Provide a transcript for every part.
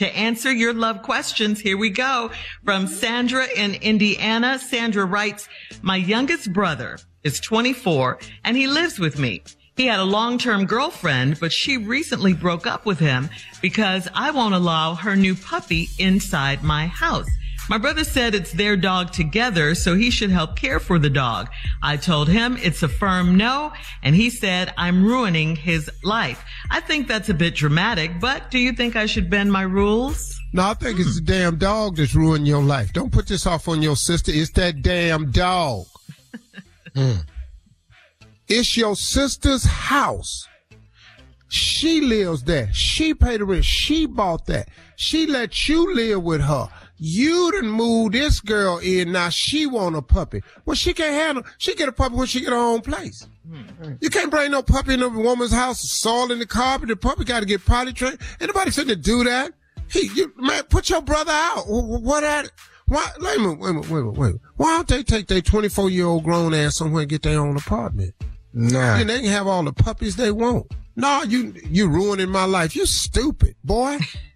to answer your love questions. Here we go from Sandra in Indiana. Sandra writes, my youngest brother is 24 and he lives with me. He had a long-term girlfriend, but she recently broke up with him because I won't allow her new puppy inside my house. My brother said it's their dog together, so he should help care for the dog. I told him it's a firm no, and he said I'm ruining his life. I think that's a bit dramatic, but do you think I should bend my rules? No, I think it's the damn dog that's ruining your life. Don't put this off on your sister. It's that damn dog. mm. It's your sister's house. She lives there. She paid the rent. She bought that. She let you live with her. You done moved this girl in. Now she want a puppy. Well, she can't handle. She get a puppy when she get her own place. Mm-hmm. You can't bring no puppy in a woman's house, soil in the carpet. The puppy got to get potty trained. Anybody said to do that? He, you, man, put your brother out. What at? Why? Wait a minute, wait a minute, wait a minute, wait a minute. Why don't they take their 24 year old grown ass somewhere and get their own apartment? Nah. And they can have all the puppies they want. No, you, you ruining my life. You stupid, boy.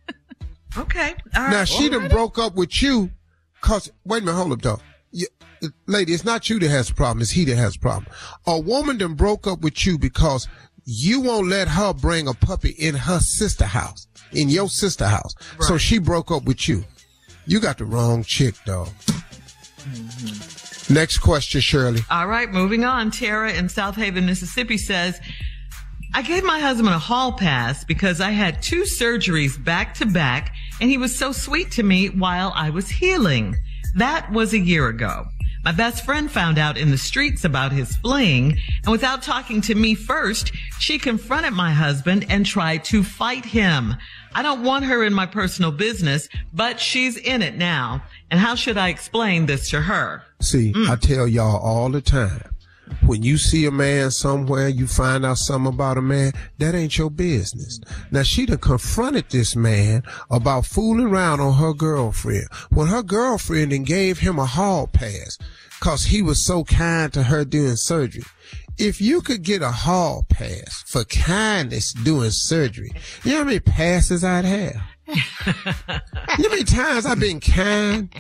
Okay. Now she done broke up with you cause, wait a minute, hold up dog. You, lady, it's not you that has a problem, it's he that has a problem. A woman done broke up with you because you won't let her bring a puppy in her sister house, in your sister house. Right. So she broke up with you. You got the wrong chick, dog. Mm-hmm. Next question, Shirley. All right, moving on. Tara in Southaven, Mississippi says, I gave my husband a hall pass because I had two surgeries back to back and he was so sweet to me while I was healing. That was a year ago. My best friend found out in the streets about his fling, and without talking to me first, she confronted my husband and tried to fight him. I don't want her in my personal business, but she's in it now. And how should I explain this to her? See, mm. I tell y'all all the time when you see a man somewhere, you find out something about a man, that ain't your business. Now she done confronted this man about fooling around on her girlfriend. When her girlfriend then gave him a hall pass, cause he was so kind to her during surgery. If you could get a hall pass for kindness doing surgery, you know how many passes I'd have? you know how many times I've been kind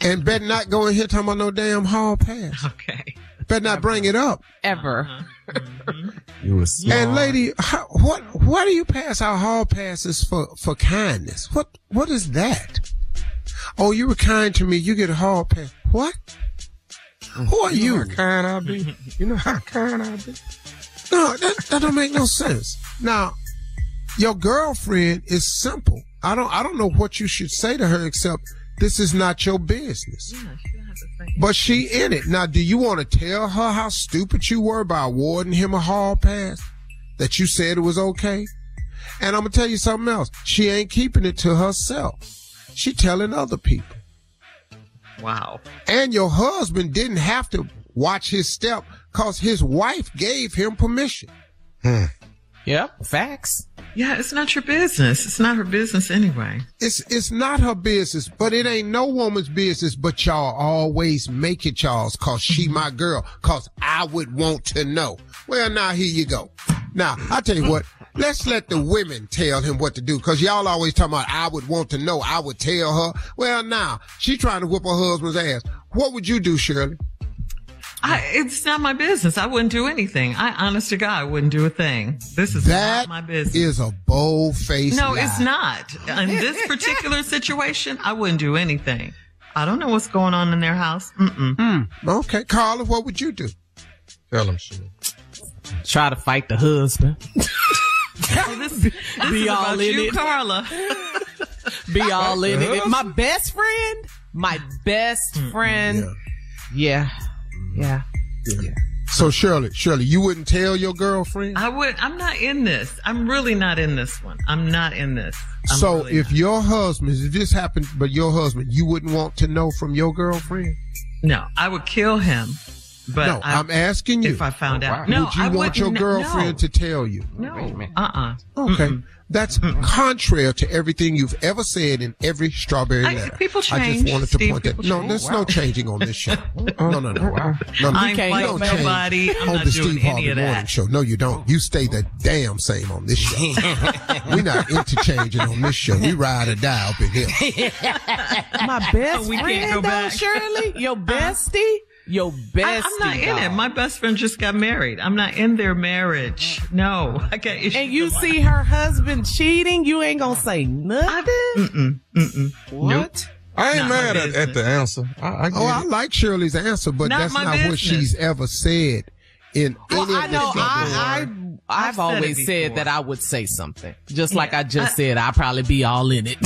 and better not go in here talking about no damn hall pass. Okay. Better not bring it up. Ever. Mm-hmm. You was smart. And lady, how, what, why do you pass out hall passes for, for kindness? What, what is that? Oh, you were kind to me. You get a hall pass. What? Who are you? How kind I be? You know how kind I be? No, that, that don't make no sense. Now, your girlfriend is simple. I don't I don't know what you should say to her except this is not your business. But she in it. Now, do you want to tell her how stupid you were by awarding him a hall pass? That you said it was okay? And I'm gonna tell you something else. She ain't keeping it to herself. She telling other people. Wow. And your husband didn't have to watch his step cause his wife gave him permission. Hmm. Yep, facts. Yeah, it's not your business. It's not her business anyway. It's it's not her business, but it ain't no woman's business. But y'all always make it y'all's, cause she mm-hmm. my girl, cause I would want to know. Well, now here you go. Now I tell you what, let's let the women tell him what to do, cause y'all always talking about I would want to know. I would tell her. Well, now she trying to whip her husband's ass. What would you do, Shirley? I, it's not my business. I wouldn't do anything. I, honest to God, I wouldn't do a thing. This is That not my business. is a bold face. no, it's not. In this particular situation, I wouldn't do anything. I don't know what's going on in their house. Mm-mm. Hmm. Okay, Carla, what would you do? Tell him shit. Try to fight the husband. Oh, this, this Be is all about in you, it. Carla. Be all in it. My best friend, my best friend. Yeah. Yeah. So Shirley, Shirley, you wouldn't tell your girlfriend? I would. I'm not in this. I'm really not in this one. I'm not in this. I'm so really if your husband, if this happened, but your husband, you wouldn't want to know from your girlfriend? no, I would kill him. But no, I, I'm asking you. if I found out. wow. No, would you I want your wouldn't- girlfriend to tell you? No, no. uh-uh. Okay. That's contrary to everything you've ever said in every strawberry I- letter. people I just wanted to Steve, point that. people No, change. there's no changing on this show. No, no, no. no, no. I You ain't don't fighting change nobody. I'm on not the doing Steve any Harvey of Morning that. Show. No, you don't. You stay the damn same on this show. We're not interchanging on this show. We ride or die up in here. My best We friend, though. Shirley. Your uh-huh. bestie. Your best. I, I'm not in it. My best friend just got married. I'm not in their marriage. No, I got issues. and you with see her husband cheating, you ain't gonna say nothing. Mm-mm, mm-mm. What? I ain't Not mad at, at the answer. I, I get Oh, I like Shirley's answer, but Not that's my not what she's ever said in Well, any I of the know. strawberry I, I I've I've said always said before. that I would say something, just like I just I- said. I'd probably be all in it.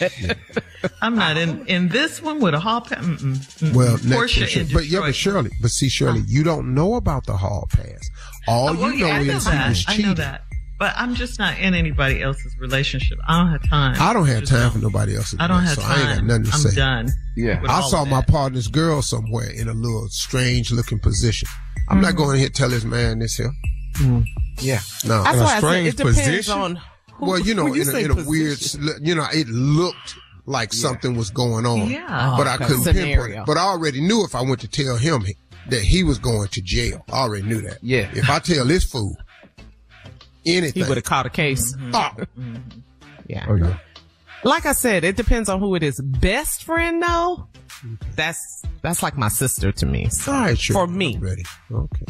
I'm not in in this one with a hall pass. Mm-mm, mm-mm. Well, next Portia one, but yeah, but Shirley, but see, Shirley, you don't know about the hall pass. All Oh, well, you know yeah, know is he that. was I know that. But I'm just not in anybody else's relationship. I don't have time. I don't have Just time don't. for nobody else's. I don't have so I ain't got time. nothing to I'm say. done. Yeah. I saw my partner's girl somewhere in a little strange looking position. I'm not mm. going to hit tell this man this here. Mm. Yeah. No. That's In a why I said strange it depends position? on. Who, well, you know, you in, a, in a weird, you know, it looked like something was going on. Yeah. But Oh, I couldn't pinpoint it. But I already knew if I went to tell him that he was going to jail. I already knew that. Yeah. If I tell this fool anything. He would have caught a case. Mm-hmm. oh, Yeah. Oh, yeah. Like I said, it depends on who it is. Best friend, though, that's that's like my sister to me. So, all right, sure. for me. I'm ready. Okay.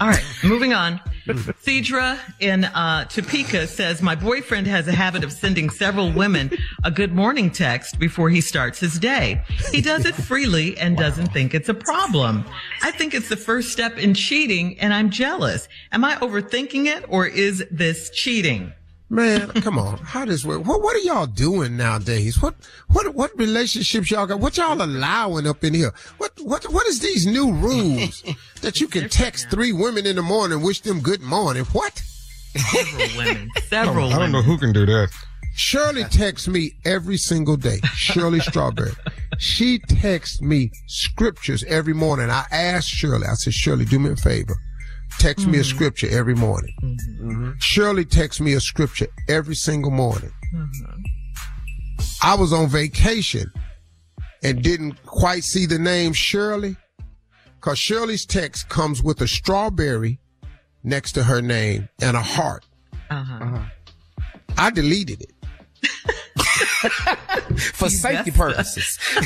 All right, moving on. Cedra in uh, Topeka says, My boyfriend has a habit of sending several women a good morning text before he starts his day. He does it freely and doesn't think it's a problem. I think it's the first step in cheating, and I'm jealous. Am I overthinking it, or is this cheating? Man, come on. How does work? What what are y'all doing nowadays? What what what relationships y'all got? What y'all allowing up in here? What what what is these new rules that you can text three women in the morning, wish them good morning? What? Several women. Several I don't women. know who can do that. Shirley texts me every single day. Shirley Strawberry. She texts me scriptures every morning. I asked Shirley, I said, Shirley, do me a favor. Text me a mm-hmm. scripture every morning. Mm-hmm. Mm-hmm. Shirley texts me a scripture every single morning. I was on vacation and didn't quite see the name Shirley because Shirley's text comes with a strawberry next to her name and a heart. Uh-huh. uh-huh. I deleted it. For safety purposes.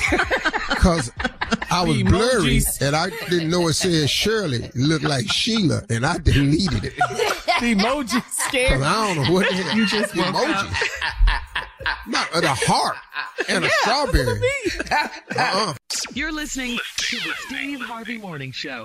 Cause I was The blurry and I didn't know it said Shirley. It looked like Sheila and I deleted it. the emoji scared. I don't know what the hell. You just woke emojis. Not uh, the heart and a strawberry. Uh-uh. You're listening to the Steve Harvey Morning Show.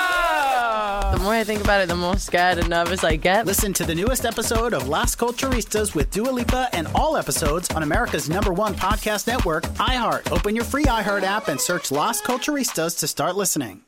The more I think about it, the more scared and nervous I get. Listen to the newest episode of Las Culturistas with Dua Lipa and all episodes on America's number one podcast network, iHeart. Open your free iHeart app and search Las Culturistas to start listening.